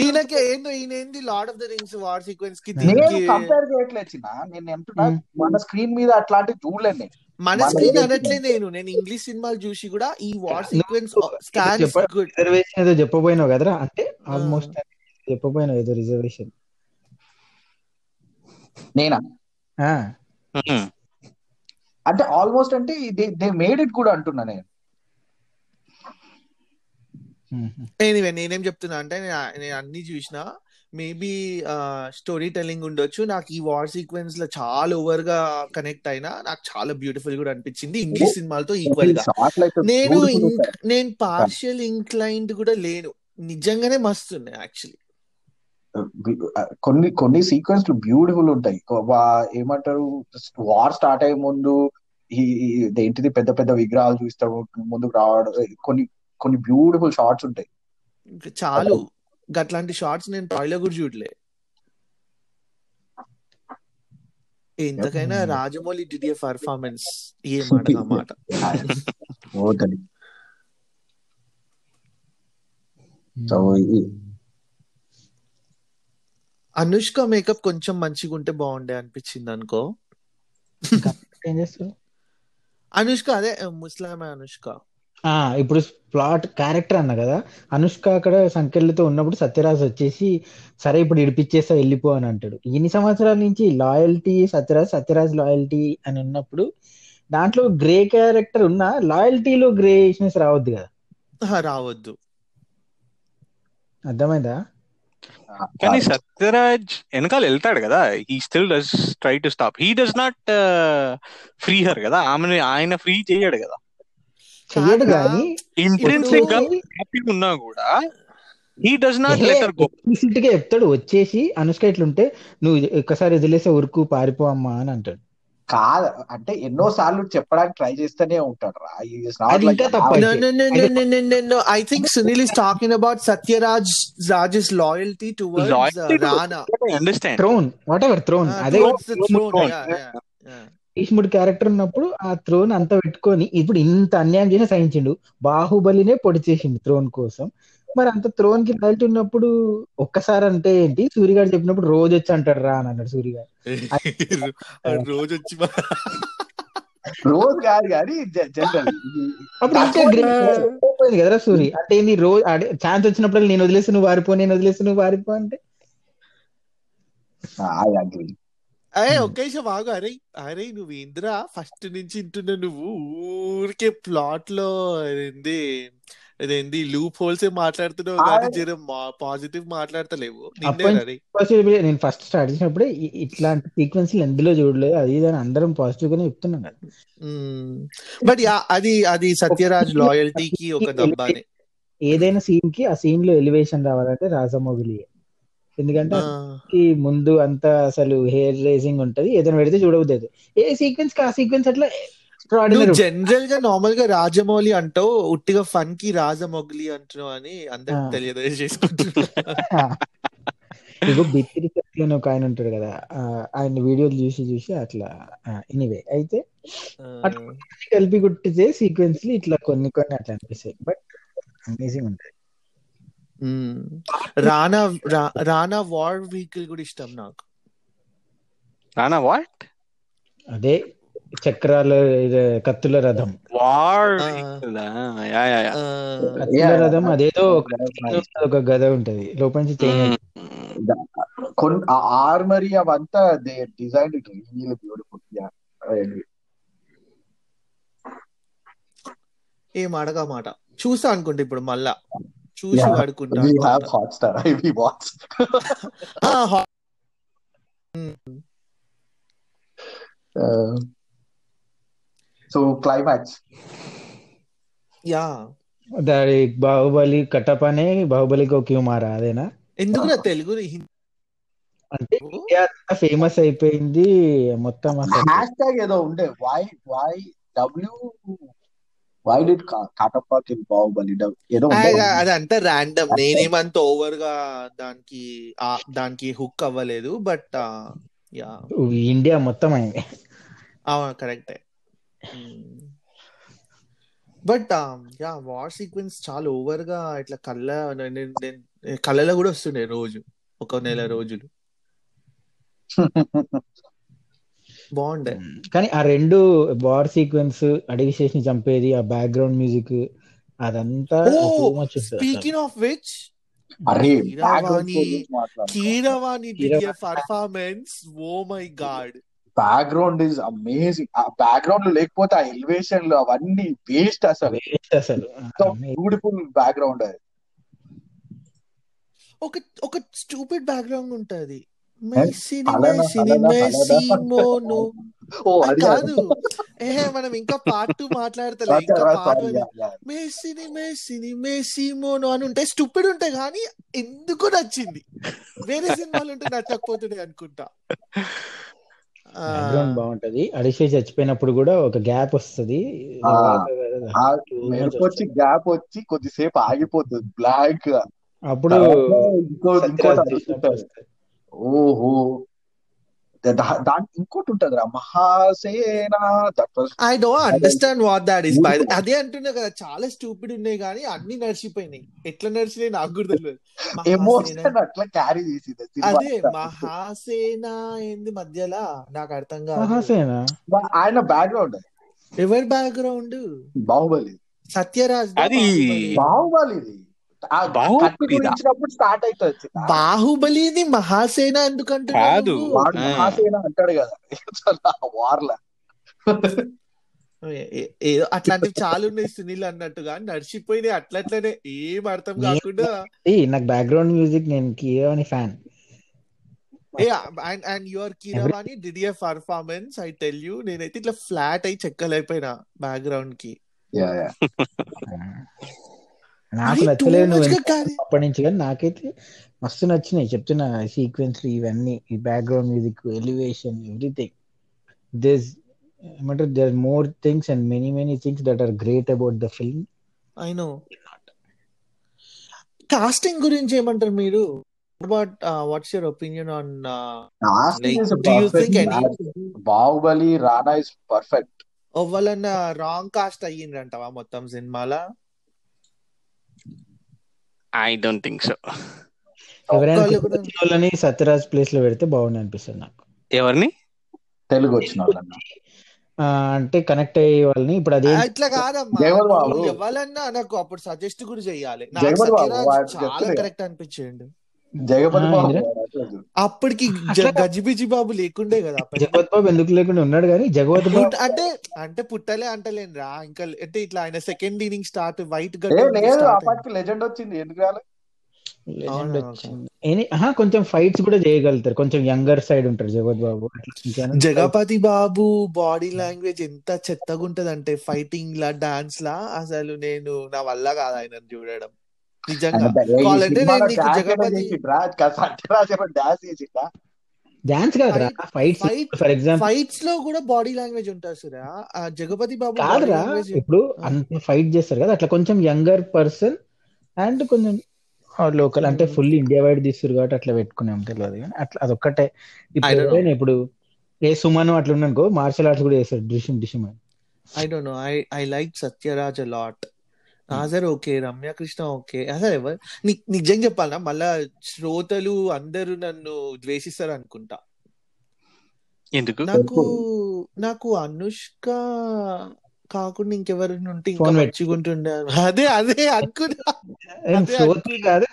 ఈయనకి ఏందో ఈయన ఏంది Lord of the Rings war సీక్వెన్స్కి దీనికి కంపేర్ చేయట్లేదు నేను ఎంటున్నా Hmm. మన స్క్రీన్ మీద అట్లాంటివి చూడలేను నేను. మన స్క్రీన్ అనట్లే నేను. నేను ఇంగ్లీష్ సినిమాలు చూసి కూడా ఈ వార్ సీక్వెన్స్ ఏదో స్టాండ్స్ గుడ్ రిజర్వేషన్ ఏదో చెప్పబోయినావు కదరా? అంటే ఆల్మోస్ట్ చెప్పబోయినావు ఏదో రిజర్వేషన్ నేనా. అంటే ఆల్మోస్ట్ అంటే దే మేడ్ ఇట్ కూడా అంటున్నా నేను. ఎనీవే నేనేం చెప్తున్నా అంటే నేను నేను అన్ని చూసిన మేబీ స్టోరీ టెల్లింగ్ ఉండొచ్చు. నాకు ఈ వార్ సీక్వెన్స్లో చాలా ఓవర్గా కనెక్ట్ అయినా నాకు చాలా బ్యూటిఫుల్ కూడా అనిపించింది. ఇంగ్లీష్ సినిమాలతో ఈక్వల్గా. నేను నేను పార్షియల్ ఇంక్లైన్డ్ కూడా లేను. నిజంగానే మస్తు ఉన్నాయి యాక్చువల్లీ కొన్ని కొన్ని సీక్వెన్స్ బ్యూటిఫుల్ ఉంటాయి. ఏమంటారు వార్ స్టార్ట్ అయ్యే ముందు ఈ ఇదేంటిది పెద్ద పెద్ద విగ్రహాలు చూస్తాడు ముందుకు రావడం కొన్ని కొన్ని బ్యూటిఫుల్ షార్ట్స్ ఉంటాయి. చాలు. గట్లాంటి షార్ట్స్ నేను ట్రాయిలో కూడా చూడలే. ఎంతకైనా రాజమౌళి డిడిఏ పర్ఫార్మెన్స్ ఏ మాట ఆ మాట. పోతుంది సో అనుష్క మేకప్ కొంచెం మంచిగా ఉంటే బాగుండే అనిపించింది అనుకో. ఏం చేస్తారు అనుష్క అదే ముస్లామే అనుష్క. ఇప్పుడు ప్లాట్ క్యారెక్టర్ అన్న కదా. అనుష్క అక్కడ సంకెళ్ళతో ఉన్నప్పుడు సత్యరాజ్ వచ్చేసి సరే ఇప్పుడు ఇడిపించేస్తా వెళ్ళిపో అని అంటాడు. ఇన్ని సంవత్సరాల నుంచి లాయల్టీ సత్యరాజ్ సత్యరాజ్ లాయల్టీ అని ఉన్నప్పుడు దాంట్లో గ్రే క్యారెక్టర్ ఉన్న లాయల్టీలో గ్రేషనెస్ రావద్దు కదా. రావద్దు. అర్థమైందా? కానీ సత్యరాజ్ వెనకాల వెళ్తాడు కదా. He still does try to stop he does not free her కదా. ఆమెను ఆయన ఫ్రీ చేయడు కదా. చెయ్యడు కాదా? కానీ గా హ్యాపీ ఉన్నా కూడా he does not let her go గా చెప్తాడు వచ్చేసి అనుష్క ఇట్లుంటే నువ్వు ఒక్కసారి వదిలేసే ఉరుకు పారిపో అమ్మా అని అంటాడు. కాదు అంటే ఎన్నో సార్లు చెప్పడానికి ట్రై చేస్తూనే ఉంటాడు రా అది ఇంకా తప్పు No, అయితే. no, no, no, no, no, no, no. I think Sunil is talking about Satyaraj Raj's loyalty towards uh, Rana. Understand throne whatever throne Uh, అదే. భీష్ముడు క్యారెక్టర్ ఉన్నప్పుడు ఆ థ్రోన్ అంతా పెట్టుకొని ఇప్పుడు ఇంత అన్యాయం చేసి సహించిండు బాహుబలినే పొడి చేసిండు థ్రోన్ కోసం మరి అంత థ్రోన్కి లాయల్టీ ఉన్నప్పుడు ఒక్కసారి అంటే ఏంటి? సూర్య గారు చెప్పినప్పుడు రోజు వచ్చి అంటాడు రా అని అన్నాడు సూర్య గారు. ఆ రోజు వచ్చి మా- రోజు కాదు కానీ జనరల్ అప్పుడు ఇంకా గ్రేట్ కదరా సూరి అంటే ఏంది రోజు ఛాన్స్ వచ్చినప్పుడు నేను వదిలేసి నువ్వు వారిపో నేను వదిలేసి నువ్వు వారిపో అంటే? అరే ఒక్క నిమిషం ఆగు. అరే అరే నువ్వు ఏందిరా? ఫస్ట్ నుంచి వింటున్నా నువ్వు ఊరికే ప్లాట్లో అదేంది అదేంది లూప్ హోల్స్ మాట్లాడుతున్నావు కానీ. జర పాజిటివ్ మాట్లాడతలేవు. నేను ఫస్ట్ స్టార్ట్ చేసినప్పుడే ఇట్లాంటి సీక్వెన్స్ ఎందులో చూడలేదు. అది ఇది అని అందరం పాజిటివ్ గానే చెప్తున్నాం కదా. బట్ అది అది సత్యరాజ్ లాయల్టీకి ఒక దబ్బానే ఏదైనా సీన్కి ఆ సీన్లో ఎలివేషన్ రావాలంటే రాజమౌళి ఎందుకంటే కి ముందు అంతా అసలు హెయిర్ రేసింగ్ ఉంటది. ఏదైనా పెడితే చూడబోతుంది ఏ సీక్వెన్స్కి ఆ సీక్వెన్స్ అట్లా జనరల్గా నార్మల్గా రాజమౌళి అంటావు ఉట్టిగా ఫన్కి రాజమౌళి అంటున్నావు అని అందరికి. తెలియదు చేసుకుంటున్నా ఇగో బిత్తిరి సత్య అని ఒక ఆయన ఉంటాడు కదా ఆయన వీడియోలు చూసి చూసి అట్లా ఎనీవే అయితే ఆ, కలిపి గుట్టితే సీక్వెన్స్ ఇట్లా కొన్ని కొన్ని అట్లా అనిపిస్తాయి బట్ అమేజింగ్ ఉంటాయి. రానా రానా వార్ వెహికల్ కూడా ఇష్టం నాకు. రానా వాట్? అదే చక్రాల ఇది కత్తుల రథం. కత్తుల రథం అదేదో ఒక గద ఉంటది. లోపల నుంచి కొన్ని ఆర్మరీ అవంతా they design it real beautiful. Yeah ఏం అడగా మాట. చూసా అనుకుంటా ఇప్పుడు మళ్ళా. చూసి వాడుకుంటా సో క్లైమాక్స్ యా దాని బాహుబలి కట్టపనే బాహుబలికి క్యూ మారా అదేనా ఎందుకు నా తెలుగు హిందీ? అంటే ఇండియా ఫేమస్ అయిపోయింది మొత్తం అసలు. హ్యాష్ ట్యాగ్ ఏదో ఉండే why why W why did Kattappa kill Baahubali ఏదో అదంతా ర్యాండమ్ నేనేమంత ఓవర్గా దానికి ఆ, దానికి హుక్ అవ్వలేదు బట్ యా ఇండియా మొత్తం అయింది. కరెక్టే బట్ యా వార్ సీక్వెన్స్ చాలా ఓవర్గా ఇట్లా కళ్ళ కళ్ళలో కూడా వస్తుండే రోజు ఒక నెల రోజులు. బాగుండే. కానీ ఆ రెండు వార్ సీక్వెన్స్ అడవి చేసి చంపేది ఆ బ్యాక్గ్రౌండ్ మ్యూజిక్ అదంతా. Speaking of which Keeravani Keeravani. Performance oh my god background is amazing ఆ బ్యాక్గ్రౌండ్లో లేకపోతే ఆ ఎలివేషన్లో అవన్నీ వేస్ట్ అసలు. అసలు. బ్యూటిఫుల్ బ్యాక్గ్రౌండ్ అది. ఒక ఒక స్టూపిడ్ బ్యాక్గ్రౌండ్ ఉంటది. మెస్సినిమెసిమోనో ఓ అది అది కాదు. ఏ మనం ఇంకా పార్ట్ టూ మాట్లాడతలే. ఇంకా పార్ట్ మెస్సిమోనో అని ఉంటే స్టూపిడ్ ఉంటాయి కానీ ఎందుకు నచ్చింది. వేరే సినిమాలు ఉంటే నచ్చకపోతుండే అనుకుంటా. బ్యాక్గ్రౌండ్ బాగుంటది. అడిషే చచ్చిపోయినప్పుడు కూడా ఒక గ్యాప్ వస్తది. వచ్చి గ్యాప్ వచ్చి కొద్దిసేపు ఆగిపోతుంది. బ్లాక్ అప్పుడు. ఓహో. దాని ఇంకోటి ఉంటది రా. Mahasena I don't understand what that is. Bye. అదే అంటున్నా కదా చాలా స్టూపిడ్ ఉన్నాయి కానీ అన్ని నడిచిపోయినాయి. ఎట్లా నడిచినాయి నాకు కూడా తెలియదు. మహాసేన ఎమోషన్ అట్లా క్యారీ చేసింది సినిమా అదే. మహాసేన ఏంది మధ్యలో? నాకు అర్థం కాదు. మహాసేన? ఆయన బ్యాక్గ్రౌండ్ ఎవరి బ్యాక్గ్రౌండ్ బాహుబలి. సత్యరాజ్ అది బాహుబలి. ఇది. బాహుబలిదా? గురించినప్పుడు స్టార్ట్ అవుతుంది బాహుబలిది మహాసేన ఎందుకు అంటున్నావు కాదు. మహాసేన అంటాడు కదా. వార్ల ఏదో అట్లాంటివి చాలా ఉన్నాయి సునీల్ అన్నట్టుగా నడిచిపోయినాయి అట్లట్లనే. ఏం అర్థం కాకుండా. ఏ, నాకు బ్యాక్గ్రౌండ్ మ్యూజిక్ నేను Keeravani fan a and and your Keeravani did a performance I tell you నేనైతే ఇట్లా ఫ్లాట్ అయి చెక్కలైపోయినా బ్యాక్గ్రౌండ్కి. యా యా నాకు నచ్చలేదు నువ్వు. అప్పటి నుంచి కానీ నాకైతే మస్తు నచ్చినాయి. చెప్తున్నా సీక్వెన్స్ ఇవన్నీ ఈ background music elevation everything this ఏమంటారు there more things and many many things that are great about the film I know casting గురించి ఏమంటారు మీరు? But what's your opinion on. Baahubali Rana is perfect ఎవరన్నా wrong cast అయ్యిండ్రంటవా మొత్తం సినిమాల? I don't think so ఎవరైనా వాళ్ళని సత్యరాజ్ ప్లేస్లో పెడితే బాగుంది అనిపిస్తుంది నాకు. ఎవరిని? తెలుగు వచ్చిన వాళ్ళన్న ఆ, అంటే కనెక్ట్ అయ్యే వాళ్ళని. ఇప్పుడు అదే ఇట్లా కాదమ్మా. ఎవరన్నా నాకు అప్పుడు సజెస్ట్ కూడా చెయ్యాలి నాకు చాలా. కరెక్ట్ అనిపించిండు. జగపతి బాబు అప్పటికి గజిబిజి బాబు లేకుండే కదా. జగవత్ బాబు ఎందుకు లేకుండా ఉన్నాడు కానీ జగవత్ బాబు అంటే అంటే పుట్టలే అంటలేను రా ఇంకా అంటే ఇట్లా ఆయన సెకండ్ ఇన్నింగ్ స్టార్ట్ వైట్ అప్పటికి లెజెండ్ వచ్చింది. ఎందుకు రాలే? కొంచెం ఫైట్స్ కూడా చేయగలుగుతారు. కొంచెం యంగర్ సైడ్ ఉంటారు జగవత్ బాబు. జగపతి బాబు బాడీ లాంగ్వేజ్ ఎంత చెత్తగా ఉంటది అంటే ఫైటింగ్ లా డాన్స్ లా అసలు నేను నా వల్ల కాదు ఆయన చూడడం. నిజంగా. డాన్స్ కాదురా ఫైట్స్ Fight- ఫర్ ఎగ్జాంపుల్. ఫైట్స్లో కూడా బాడీ లాంగ్వేజ్ ఉంటుంది సురా. ఆ జగపతి బాబు కాదురా ఇప్పుడు అంత ఫైట్ చేస్తారు కదా అట్లా కొంచెం యంగర్ పర్సన్ అండ్ కొంచెం లోకల్ అంటే. ఫుల్ ఇండియా వైడ్ తీస్తారు కాబట్టి అట్లా పెట్టుకునే తెలియదు కానీ అట్లా అదొక్కటే. ఇప్పుడు I don't know. ఎవరైనా ఇప్పుడు ఏ సుమన్ అట్లా ఉన్నానుకో మార్షల్ ఆర్ట్స్ కూడా చేస్తారు డిషిమ్ డిషిమ్ I don't know I I like Sathyaraj lot Nassar okay Ramya Krishna okay అసలు ఎవరు ని- నిజం చెప్పాలనా మళ్ళా శ్రోతలు అందరూ నన్ను ద్వేషిస్తారు అనుకుంటా ఎందుకు? నాకు నాకు అనుష్క కాకుండా ఇంకెవరైనా ఉంటే ఇంకా Phone పెట్టు. మంచిగా ఉంటుండే అదే అదే అనుకున్నా.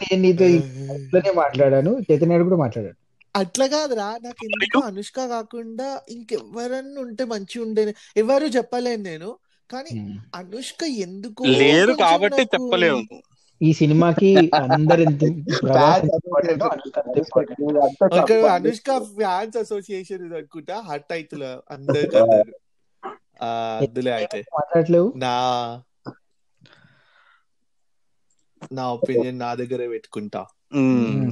నేను నీతో ఇట్లనే మాట్లాడాను చైతన్య కూడా మాట్లాడాడు అట్లా కాదురా నాకు ఎందుకు అనుష్క కాకుండా ఇంకెవరన్నా ఉంటే మంచిగా ఉండేది ఎవరు చెప్పలేను నేను. కానీ. అనుష్క ఎందుకు లేరు కాబట్టి చెప్పలేము. ఈ సినిమాకి అందరు అనుష్క ఫ్యాన్స్ అసోసియేషన్ ఇది అనుకుంటా. హట్ అవుతులే అందరు అందులో అయితే. మాట్లాడలేవు నా నా ఒపీనియన్ నా దగ్గరే పెట్టుకుంటా.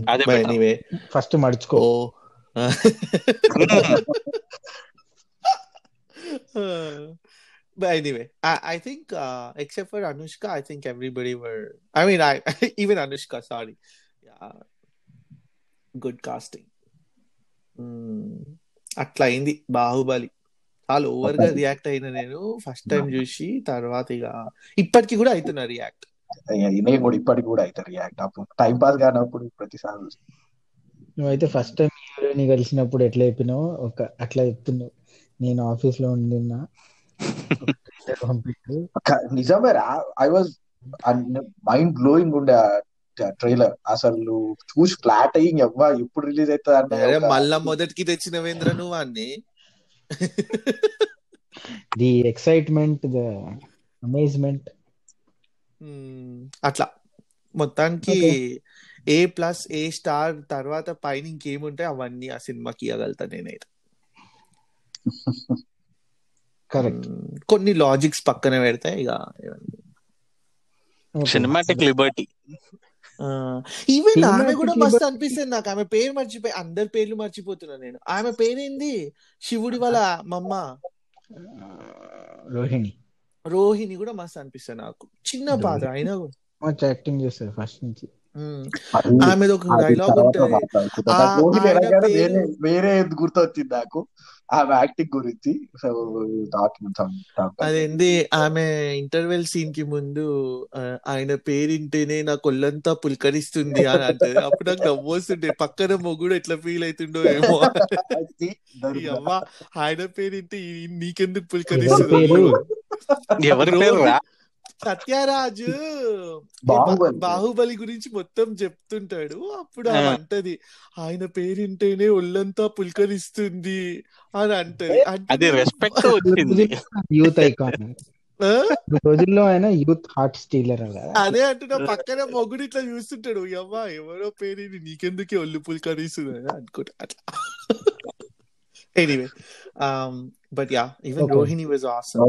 అదే anyway. ఫస్ట్ మడుచుకో. ఓ. but anyway, I, I think uh, except for Anushka, I think everybody were. I mean, I even Anushka. Sorry, yeah, good casting. Hmm. అట్లా అయింది బాహుబలి చాలా ఓవర్గా రియాక్ట్ అయిన నేను ఫస్ట్ టైం చూసి తర్వాత ఇక ఇప్పటికి కూడా అవుతున్నా రియాక్ట్ నేను కూడా ఇప్పటికి కూడా అయితే రియాక్ట్ అప్పుడు టైం పాస్ కానప్పుడు ప్రతిసారి చూస్తా. నువ్వైతే ఫస్ట్ టైం హీరోని కలిసినప్పుడు ఎట్లా చెప్పినావు ఒక అట్లా చెప్తున్నావు నేను ఆఫీస్లో ఉండినా పంపిండు క- నిజమే రా. ఐ వాజ్ మైండ్ బ్లోయింగ్ ఉండే ట్రైలర్ అసలు చూసి ఫ్లాట్ అయ్యి ఎవ్వ ఎప్పుడు రిలీజ్ అవుతుంది ఒక- మళ్ళా మొదటికి తెచ్చినవేంద్ర నువ్వు అన్ని? The excitement the amazement. అట్లా. మొత్తానికి ఏ ప్లస్ ఏ స్టార్ తర్వాత పైన ఇంకేముంటాయి అవన్నీ ఆ సినిమాకి ఇవ్వగలుగుతా నేనైతే. కరెక్ట్. కొన్ని లాజిక్స్ పక్కన పెడితే ఇక సినిమాటిక్ లిబర్టీ ఈవెన్ ఆమె Cinematic కూడా మస్తు liberty. అనిపిస్తుంది నాకు. ఆమె పేరు మర్చిపోయి అందరి పేర్లు మర్చిపోతున్నా నేను. ఆమె పేరేంది? శివుడి వాళ్ళ మమ్మ. రోహిణి. రోహిణి కూడా మస్తు అనిపిస్తుంది నాకు. చిన్న పాత్ర అయినా కూడా. మంచి యాక్టింగ్ చేస్తారు ఫస్ట్ నుంచి. ఆమెది ఒక డైలాగ్ ఉంటది. వేరే గుర్తొచ్చింది నాకు. ఆమె యాక్టింగ్ గురించి. సో అదేంది? ఆమె ఇంటర్వెల్ సీన్కి ముందు ఆయన పేరింటేనే నా కొల్లంతా పులకరిస్తుంది అని అంటది. అప్పుడు నాకు నవ్వొస్తుండే. పక్కన మొగుడు ఎట్లా ఫీల్ అవుతుండో ఏమో. అవ్వ ఆయన పేరింటే నీకెందుకు పులకరిస్తుంది? ఎవరి పేరు సత్యరాజు బాహుబలి. గురించి మొత్తం చెప్తుంటాడు. అప్పుడు ఆమె. అంటది ఆయన పేరింటేనే ఒళ్ళంతా పులకరిస్తుంది అని అంటది. అంటే అది రెస్పెక్ట్ వచ్చింది. Youth icon? రోజుల్లో ఆయన యూత్ హార్ట్ స్టీలర్ అదే అంటున్నా పక్కన మొగుడు ఇట్లా చూస్తుంటాడు. అవ్వా ఎవరో పేరు నీకెందుకే ఒళ్ళు పులకరిస్తుంది అని అనుకుంటా అట్లా. Anyway but yeah even Okay. Rohini was awesome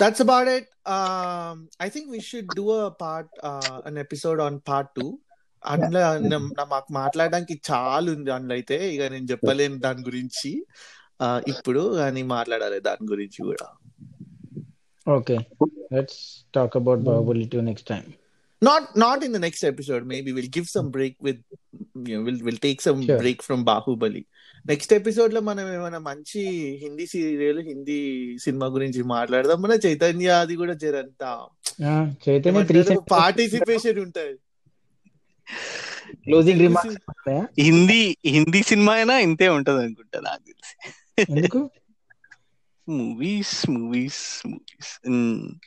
that's about it. Um i think we should do a part uh, an episode on part 2 అందులో మాకు మాట్లాడడానికి చాలా ఉంది అందులో అయితే. ఇక నేను చెప్పలేను దాని గురించి. ఇప్పుడు కానీ మాట్లాడాలి దాని గురించి కూడా. Okay let's talk about Baahubali two next time not not in the next episode maybe. We'll give some break with you know we'll we'll take some Sure. break from bahubali. Next ఎపిసోడ్లో మనం ఏమైనా మంచి Hindi serial Hindi cinema గురించి మాట్లాడదాం. మన చైతన్య అది కూడా జరంతా. పార్టిసిపేషన్ ఉంటది. Closing remarks Hindi Hindi cinema అయినా ఇంతే ఉంటది అనుకుంటా నాకు తెలిసి. మూవీస్ మూవీస్ మూవీస్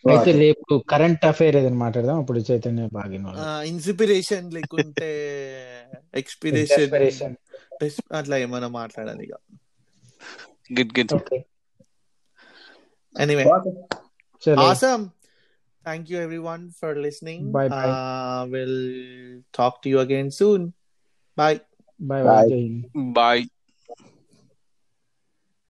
అయితే రేపు కరెంట్ అఫైర్ ఏదైనా మాట్లాడదాం? అప్పుడు చైతన్య బాగా ఇన్స్పిరేషన్ లేకుంటే ఎక్స్పిరేషన్ Inspiration. అట్లా ఏమైనా మాట్లాడాలి ఇక. Good good anyway awesome. Thank you everyone for listening. Bye bye. uh, we'll talk to you again soon. Bye. Bye.